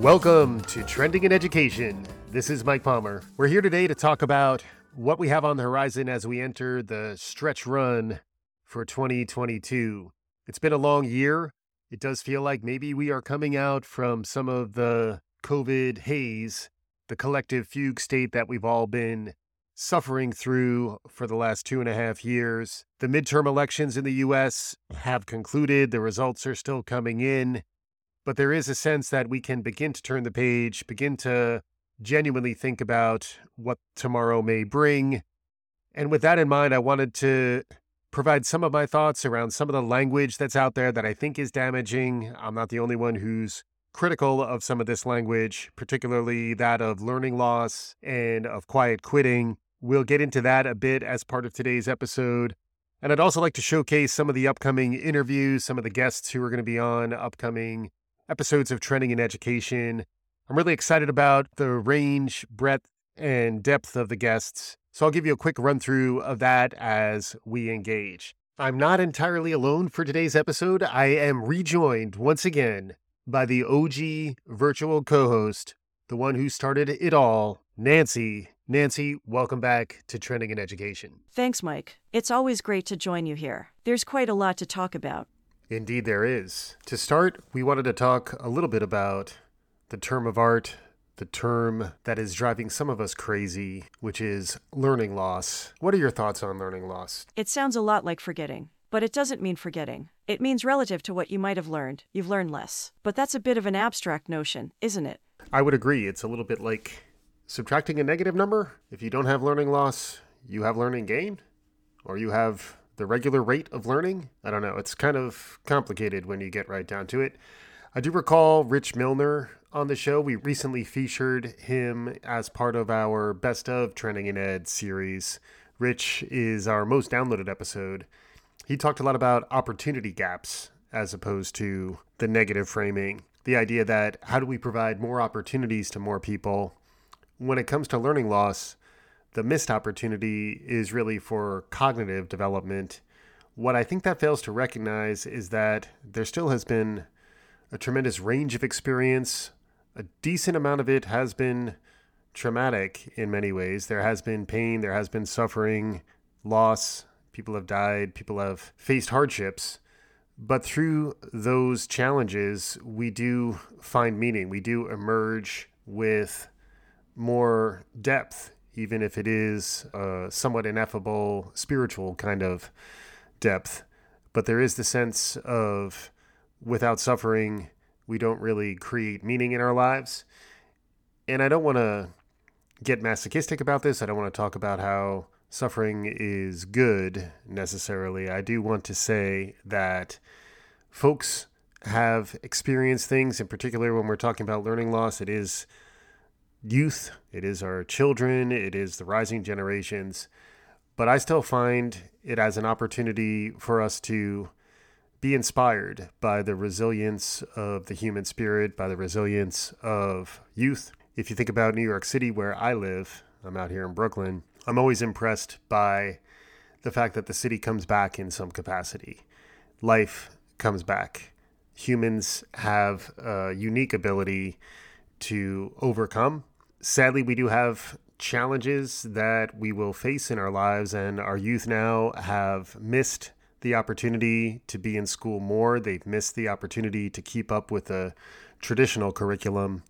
Welcome to Trending in Education. This is Mike Palmer. We're here today to talk about what we have on the horizon as we enter the stretch run for 2022. It's been a long year. It does feel like maybe we are coming out from some of the COVID haze, the collective fugue state that we've all been suffering through for the last two and a half years. The midterm elections in the US have concluded, the results are still coming in, but there is a sense that we can begin to turn the page, begin to genuinely think about what tomorrow may bring. And with that in mind, I wanted to provide some of my thoughts around some of the language that's out there that I think is damaging. I'm not the only one who's critical of some of this language, particularly that of learning loss and of quiet quitting. We'll get into that a bit as part of today's episode. And I'd also like to showcase some of the upcoming interviews, some of the guests who are going to be on upcoming episodes of Trending in Education. I'm really excited about the range, breadth, and depth of the guests. So I'll give you a quick run through of that as we engage. I'm not entirely alone for today's episode. I am rejoined once again by the OG virtual co host, the one who started it all, Nancy. Nancy, welcome back to Trending in Education. Thanks, Mike. It's always great to join you here. There's quite a lot to talk about. Indeed, there is. To start, we wanted to talk a little bit about the term of art, the term that is driving some of us crazy, which is learning loss. What are your thoughts on learning loss? It sounds a lot like forgetting, but it doesn't mean forgetting. It means relative to what you might have learned, you've learned less. But that's a bit of an abstract notion, isn't it? I would agree. It's a little bit like subtracting a negative number. If you don't have learning loss, you have learning gain, or you have the regular rate of learning. I don't know. It's kind of complicated when you get right down to it. I do recall Rich Milner on the show. We recently featured him as part of our Best of Trending in Ed series. Rich is our most downloaded episode. He talked a lot about opportunity gaps as opposed to the negative framing. The idea that how do we provide more opportunities to more people when it comes to learning loss, the missed opportunity is really for cognitive development. What I think that fails to recognize is that there still has been a tremendous range of experience. A decent amount of it has been traumatic in many ways. There has been pain, there has been suffering, loss. People have died, people have faced hardships. But through those challenges, we do find meaning. We do emerge with more depth, even if it is a somewhat ineffable spiritual kind of depth. But there is the sense of without suffering, we don't really create meaning in our lives. And I don't want to get masochistic about this. I don't want to talk about how suffering is good necessarily. I do want to say that folks have experienced things, in particular when we're talking about learning loss, it is youth, it is our children, it is the rising generations. But I still find it as an opportunity for us to be inspired by the resilience of the human spirit, by the resilience of youth. If you think about New York City, where I live, I'm out here in Brooklyn, I'm always impressed by the fact that the city comes back in some capacity. Life comes back. Humans have a unique ability to overcome sadly, we do have challenges that we will face in our lives, and our youth now have missed the opportunity to be in school more. They've missed the opportunity to keep up with the traditional curriculum.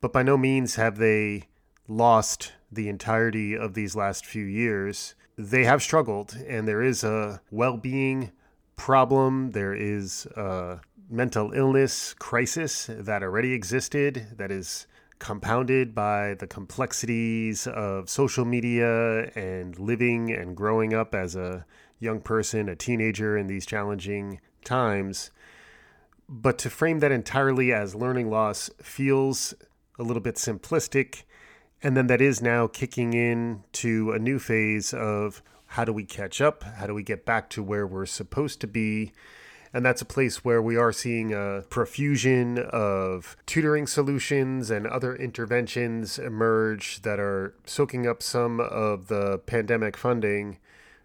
But by no means have they lost the entirety of these last few years. They have struggled, and there is a well being problem. There is a mental illness crisis that already existed that is compounded by the complexities of social media and living and growing up as a young person, a teenager in these challenging times. But to frame that entirely as learning loss feels a little bit simplistic. And then that is now kicking in to a new phase of how do we catch up? How do we get back to where we're supposed to be? And that's a place where we are seeing a profusion of tutoring solutions and other interventions emerge that are soaking up some of the pandemic funding,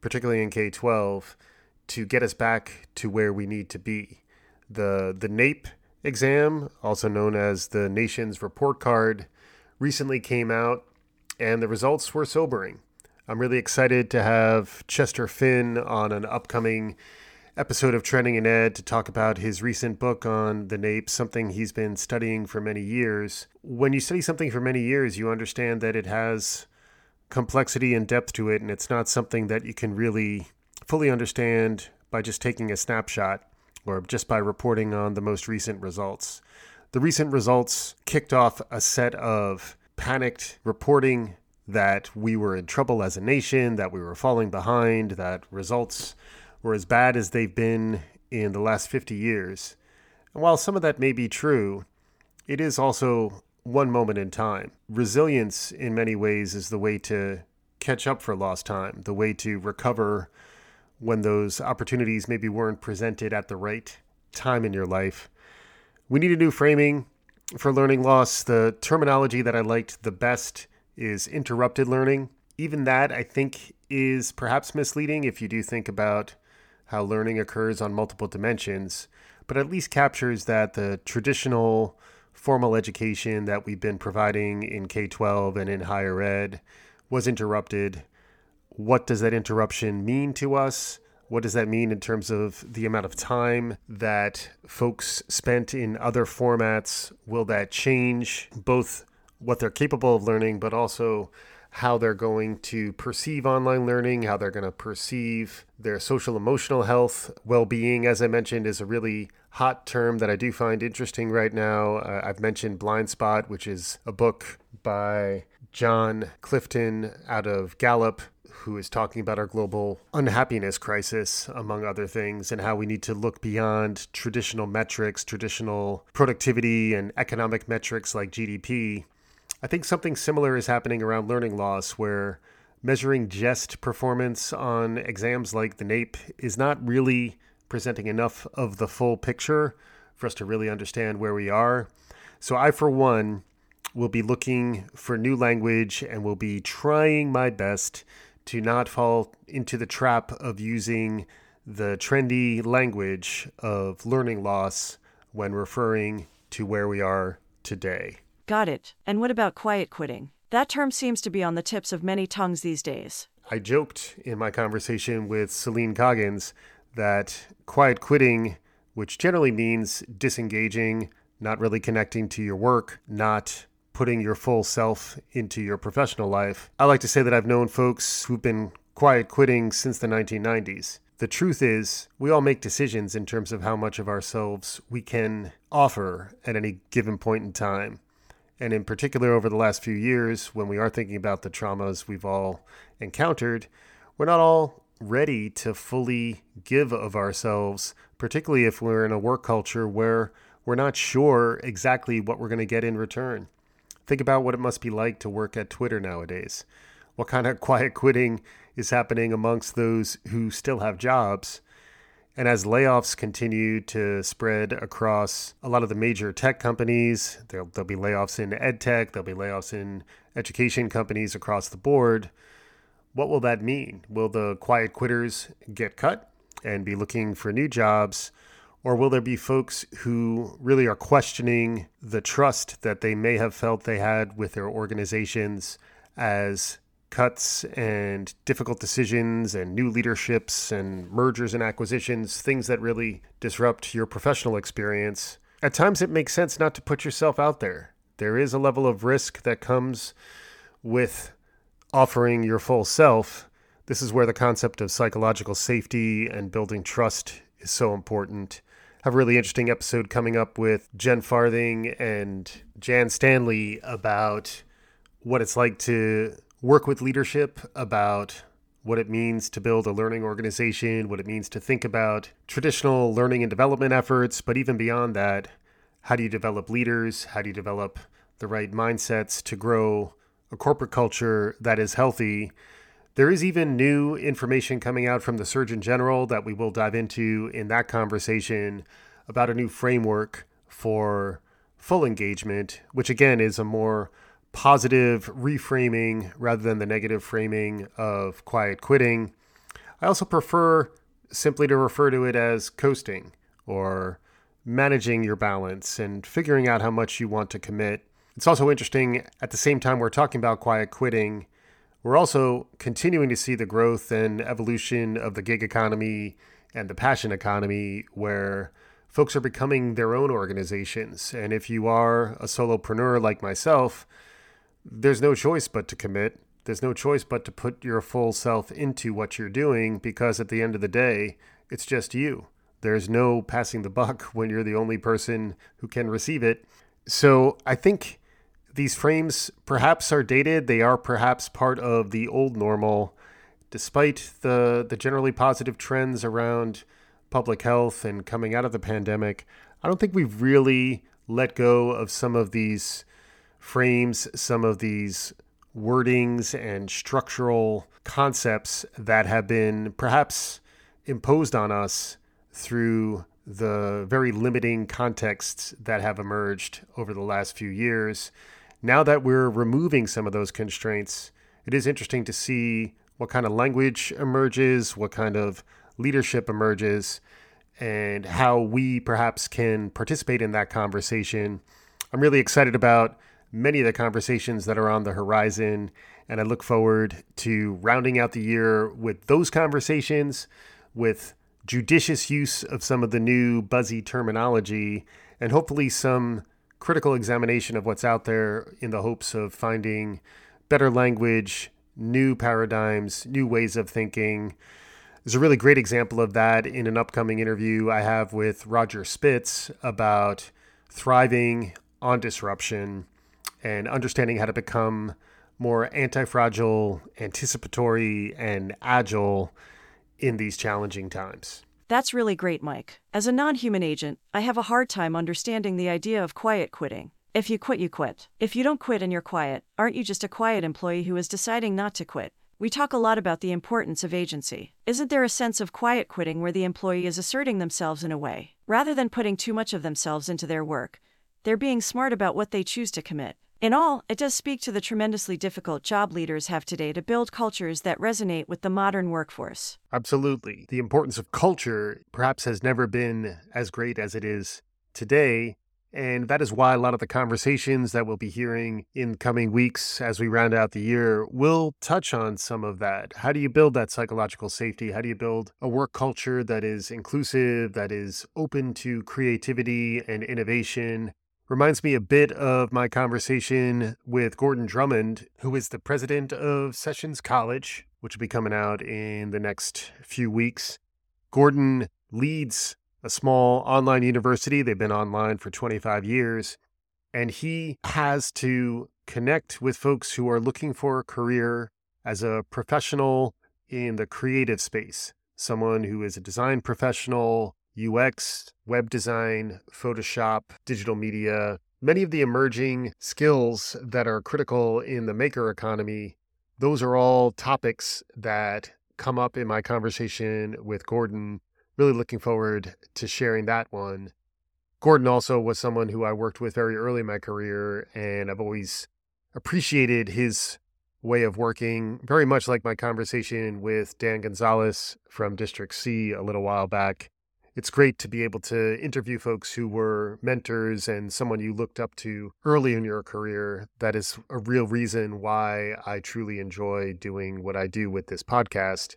particularly in K 12, to get us back to where we need to be. The, the NAEP exam, also known as the nation's report card, recently came out, and the results were sobering. I'm really excited to have Chester Finn on an upcoming episode of Trending in Ed to talk about his recent book on the NAEP, something he's been studying for many years. When you study something for many years, you understand that it has complexity and depth to it, and it's not something that you can really fully understand by just taking a snapshot or just by reporting on the most recent results. The recent results kicked off a set of panicked reporting that we were in trouble as a nation, that we were falling behind, that results were as bad as they've been in the last 50 years. And while some of that may be true, it is also one moment in time. Resilience, in many ways, is the way to catch up for lost time, the way to recover when those opportunities maybe weren't presented at the right time in your life. We need a new framing for learning loss. The terminology that I liked the best is interrupted learning. Even that, I think, is perhaps misleading if you do think about how learning occurs on multiple dimensions, but at least captures that the traditional formal education that we've been providing in K 12 and in higher ed was interrupted. What does that interruption mean to us? What does that mean in terms of the amount of time that folks spent in other formats? Will that change both what they're capable of learning, but also how they're going to perceive online learning, how they're going to perceive their social emotional health. Well being, as I mentioned, is a really hot term that I do find interesting right now. Uh, I've mentioned Blind Spot, which is a book by Jon Clifton out of Gallup. Who is talking about our global unhappiness crisis, among other things, and how we need to look beyond traditional metrics, traditional productivity, and economic metrics like GDP, I think something similar is happening around learning loss, where measuring just performance on exams like the NAEP is not really presenting enough of the full picture for us to really understand where we are. So, I, for one, will be looking for new language and will be trying my best to not fall into the trap of using the trendy language of learning loss when referring to where we are today. Got it. And what about quiet quitting? That term seems to be on the tips of many tongues these days. I joked in my conversation with Celine Coggins that quiet quitting, which generally means disengaging, not really connecting to your work, not putting your full self into your professional life. I like to say that I've known folks who've been quiet quitting since the 1990s. The truth is, we all make decisions in terms of how much of ourselves we can offer at any given point in time and in particular over the last few years, when we are thinking about the traumas we've all encountered, we're not all ready to fully give of ourselves, particularly if we're in a work culture where we're not sure exactly what we're going to get in return. Think about what it must be like to work at Twitter nowadays. What kind of quiet quitting is happening amongst those who still have jobs? And as layoffs continue to spread across a lot of the major tech companies, there'll, there'll, be layoffs in ed tech, there'll be layoffs in education companies across the board. What will that mean? Will the quiet quitters get cut and be looking for new jobs? Or will there be folks who really are questioning the trust that they may have felt they had with their organizations as cuts and difficult decisions and new leaderships and mergers and acquisitions, things that really disrupt your professional experience, at times it makes sense not to put yourself out there. There is a level of risk that comes with offering your full self. This is where the concept of psychological safety and building trust is so important. I have a really interesting episode coming up with Jen Farthing and Jan Stanley about what it's like to work with leadership about what it means to build a learning organization, what it means to think about traditional learning and development efforts, but even beyond that, how do you develop leaders? How do you develop the right mindsets to grow a corporate culture that is healthy? There is even new information coming out from the Surgeon General that we will dive into in that conversation about a new framework for full engagement, which again is a more positive reframing rather than the negative framing of quiet quitting. I also prefer simply to refer to it as coasting or managing your balance and figuring out how much you want to commit. It's also interesting at the same time we're talking about quiet quitting, we're also continuing to see the growth and evolution of the gig economy and the passion economy where folks are becoming their own organizations. And if you are a solopreneur like myself, there's no choice but to commit. There's no choice but to put your full self into what you're doing because at the end of the day, it's just you. There's no passing the buck when you're the only person who can receive it. So I think these frames perhaps are dated. They are perhaps part of the old normal, despite the, the generally positive trends around public health and coming out of the pandemic. I don't think we've really let go of some of these frames, some of these wordings and structural concepts that have been perhaps imposed on us through the very limiting contexts that have emerged over the last few years now that we're removing some of those constraints, it is interesting to see what kind of language emerges, what kind of leadership emerges, and how we perhaps can participate in that conversation. I'm really excited about many of the conversations that are on the horizon, and I look forward to rounding out the year with those conversations, with judicious use of some of the new buzzy terminology, and hopefully some critical examination of what's out there in the hopes of finding better language, new paradigms, new ways of thinking. There's a really great example of that in an upcoming interview I have with Roger Spitz about thriving on disruption and understanding how to become more anti fragile, anticipatory, and agile in these challenging times. That's really great, Mike. As a non human agent, I have a hard time understanding the idea of quiet quitting. If you quit, you quit. If you don't quit and you're quiet, aren't you just a quiet employee who is deciding not to quit? We talk a lot about the importance of agency. Isn't there a sense of quiet quitting where the employee is asserting themselves in a way? Rather than putting too much of themselves into their work, they're being smart about what they choose to commit. In all, it does speak to the tremendously difficult job leaders have today to build cultures that resonate with the modern workforce. Absolutely. The importance of culture perhaps has never been as great as it is today. And that is why a lot of the conversations that we'll be hearing in coming weeks as we round out the year will touch on some of that. How do you build that psychological safety? How do you build a work culture that is inclusive, that is open to creativity and innovation? Reminds me a bit of my conversation with Gordon Drummond, who is the president of Sessions College, which will be coming out in the next few weeks. Gordon leads a small online university. They've been online for 25 years. And he has to connect with folks who are looking for a career as a professional in the creative space, someone who is a design professional, UX, web design, Photoshop, digital media, many of the emerging skills that are critical in the maker economy, those are all topics that come up in my conversation with Gordon. Really looking forward to sharing that one. Gordon also was someone who I worked with very early in my career, and I've always appreciated his way of working, very much like my conversation with Dan Gonzalez from District C a little while back it's great to be able to interview folks who were mentors and someone you looked up to early in your career. That is a real reason why I truly enjoy doing what I do with this podcast.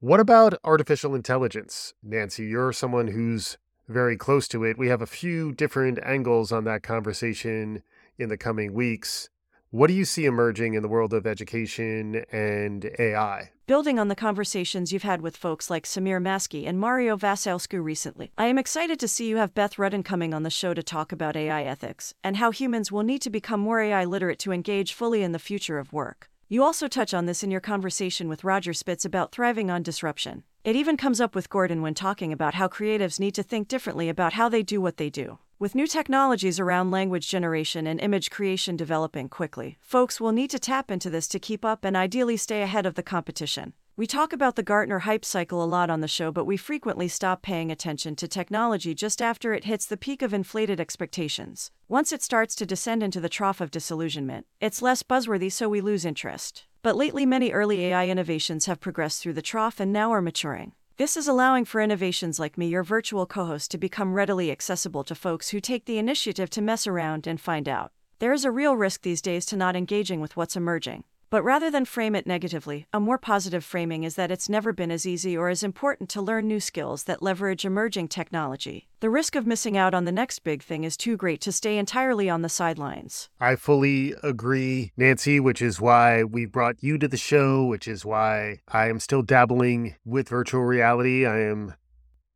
What about artificial intelligence? Nancy, you're someone who's very close to it. We have a few different angles on that conversation in the coming weeks. What do you see emerging in the world of education and AI? Building on the conversations you've had with folks like Sameer Maskey and Mario Vasilescu recently, I am excited to see you have Beth Rudden coming on the show to talk about AI ethics and how humans will need to become more AI literate to engage fully in the future of work. You also touch on this in your conversation with Roger Spitz about thriving on disruption. It even comes up with Gordon when talking about how creatives need to think differently about how they do what they do. With new technologies around language generation and image creation developing quickly, folks will need to tap into this to keep up and ideally stay ahead of the competition. We talk about the Gartner hype cycle a lot on the show, but we frequently stop paying attention to technology just after it hits the peak of inflated expectations. Once it starts to descend into the trough of disillusionment, it's less buzzworthy, so we lose interest. But lately, many early AI innovations have progressed through the trough and now are maturing. This is allowing for innovations like me, your virtual co host, to become readily accessible to folks who take the initiative to mess around and find out. There is a real risk these days to not engaging with what's emerging. But rather than frame it negatively, a more positive framing is that it's never been as easy or as important to learn new skills that leverage emerging technology. The risk of missing out on the next big thing is too great to stay entirely on the sidelines. I fully agree, Nancy, which is why we brought you to the show, which is why I am still dabbling with virtual reality. I am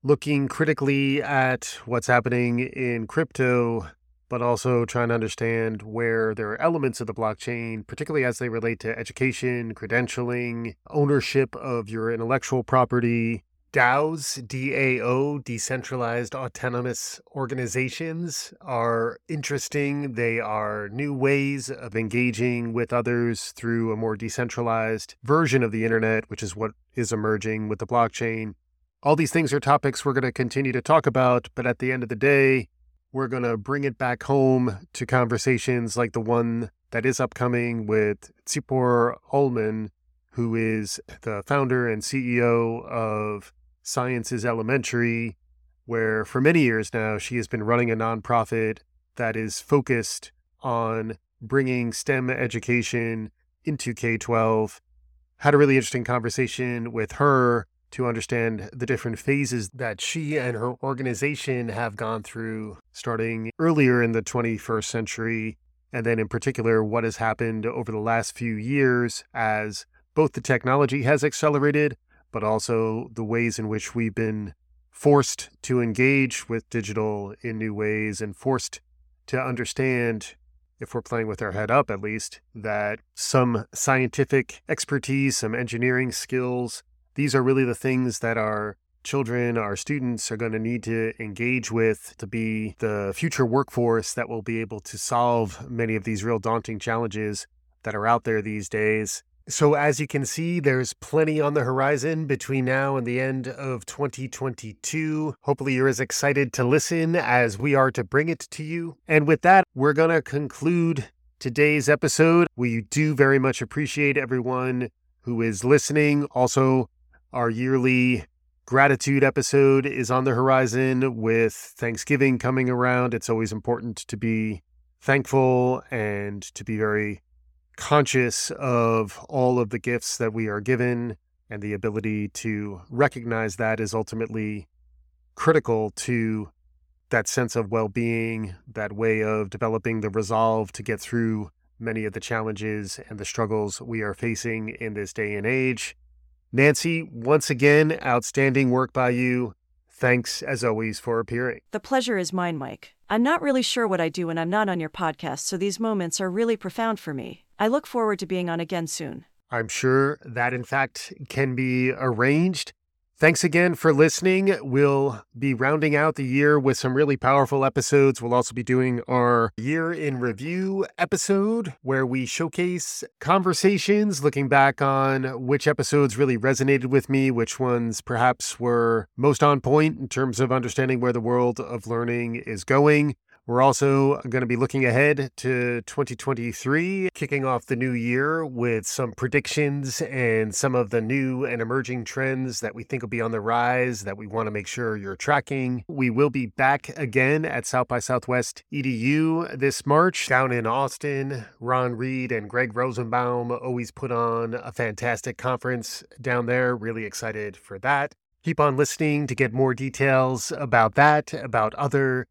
looking critically at what's happening in crypto but also trying to understand where there are elements of the blockchain, particularly as they relate to education, credentialing, ownership of your intellectual property. DAOs, DAO, decentralized autonomous organizations, are interesting. They are new ways of engaging with others through a more decentralized version of the internet, which is what is emerging with the blockchain. All these things are topics we're going to continue to talk about, but at the end of the day, we're going to bring it back home to conversations like the one that is upcoming with Tzipor Ullman, who is the founder and CEO of Sciences Elementary, where for many years now she has been running a nonprofit that is focused on bringing STEM education into K 12. Had a really interesting conversation with her to understand the different phases that she and her organization have gone through starting earlier in the 21st century, and then in particular, what has happened over the last few years as both the technology has accelerated, but also the ways in which we've been forced to engage with digital in new ways and forced to understand if we're playing with our head up at least, that some scientific expertise, some engineering skills, these are really the things that our children, our students are going to need to engage with to be the future workforce that will be able to solve many of these real daunting challenges that are out there these days. So, as you can see, there's plenty on the horizon between now and the end of 2022. Hopefully, you're as excited to listen as we are to bring it to you. And with that, we're going to conclude today's episode. We do very much appreciate everyone who is listening. Also, our yearly gratitude episode is on the horizon with Thanksgiving coming around. It's always important to be thankful and to be very conscious of all of the gifts that we are given and the ability to recognize that is ultimately critical to that sense of well being, that way of developing the resolve to get through many of the challenges and the struggles we are facing in this day and age. Nancy, once again, outstanding work by you. Thanks, as always, for appearing. The pleasure is mine, Mike. I'm not really sure what I do when I'm not on your podcast, so these moments are really profound for me. I look forward to being on again soon. I'm sure that, in fact, can be arranged. Thanks again for listening. We'll be rounding out the year with some really powerful episodes. We'll also be doing our year in review episode where we showcase conversations, looking back on which episodes really resonated with me, which ones perhaps were most on point in terms of understanding where the world of learning is going. We're also going to be looking ahead to 2023, kicking off the new year with some predictions and some of the new and emerging trends that we think will be on the rise that we want to make sure you're tracking. We will be back again at South by Southwest EDU this March down in Austin. Ron Reed and Greg Rosenbaum always put on a fantastic conference down there. Really excited for that. Keep on listening to get more details about that, about other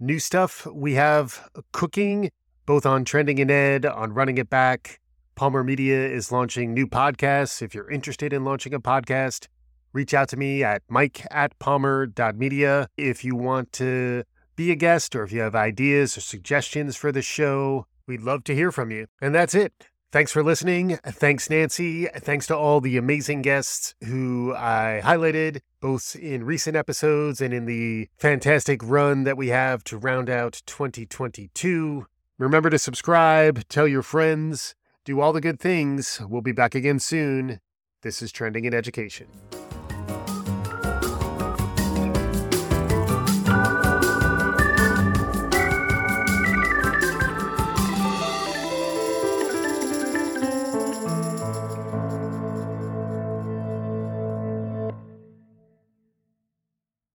new stuff we have cooking, both on Trending in Ed, on Running It Back. Palmer Media is launching new podcasts. If you're interested in launching a podcast, reach out to me at mike at palmer.media. If you want to be a guest or if you have ideas or suggestions for the show, we'd love to hear from you. And that's it. Thanks for listening. Thanks, Nancy. Thanks to all the amazing guests who I highlighted both in recent episodes and in the fantastic run that we have to round out 2022. Remember to subscribe, tell your friends, do all the good things. We'll be back again soon. This is Trending in Education.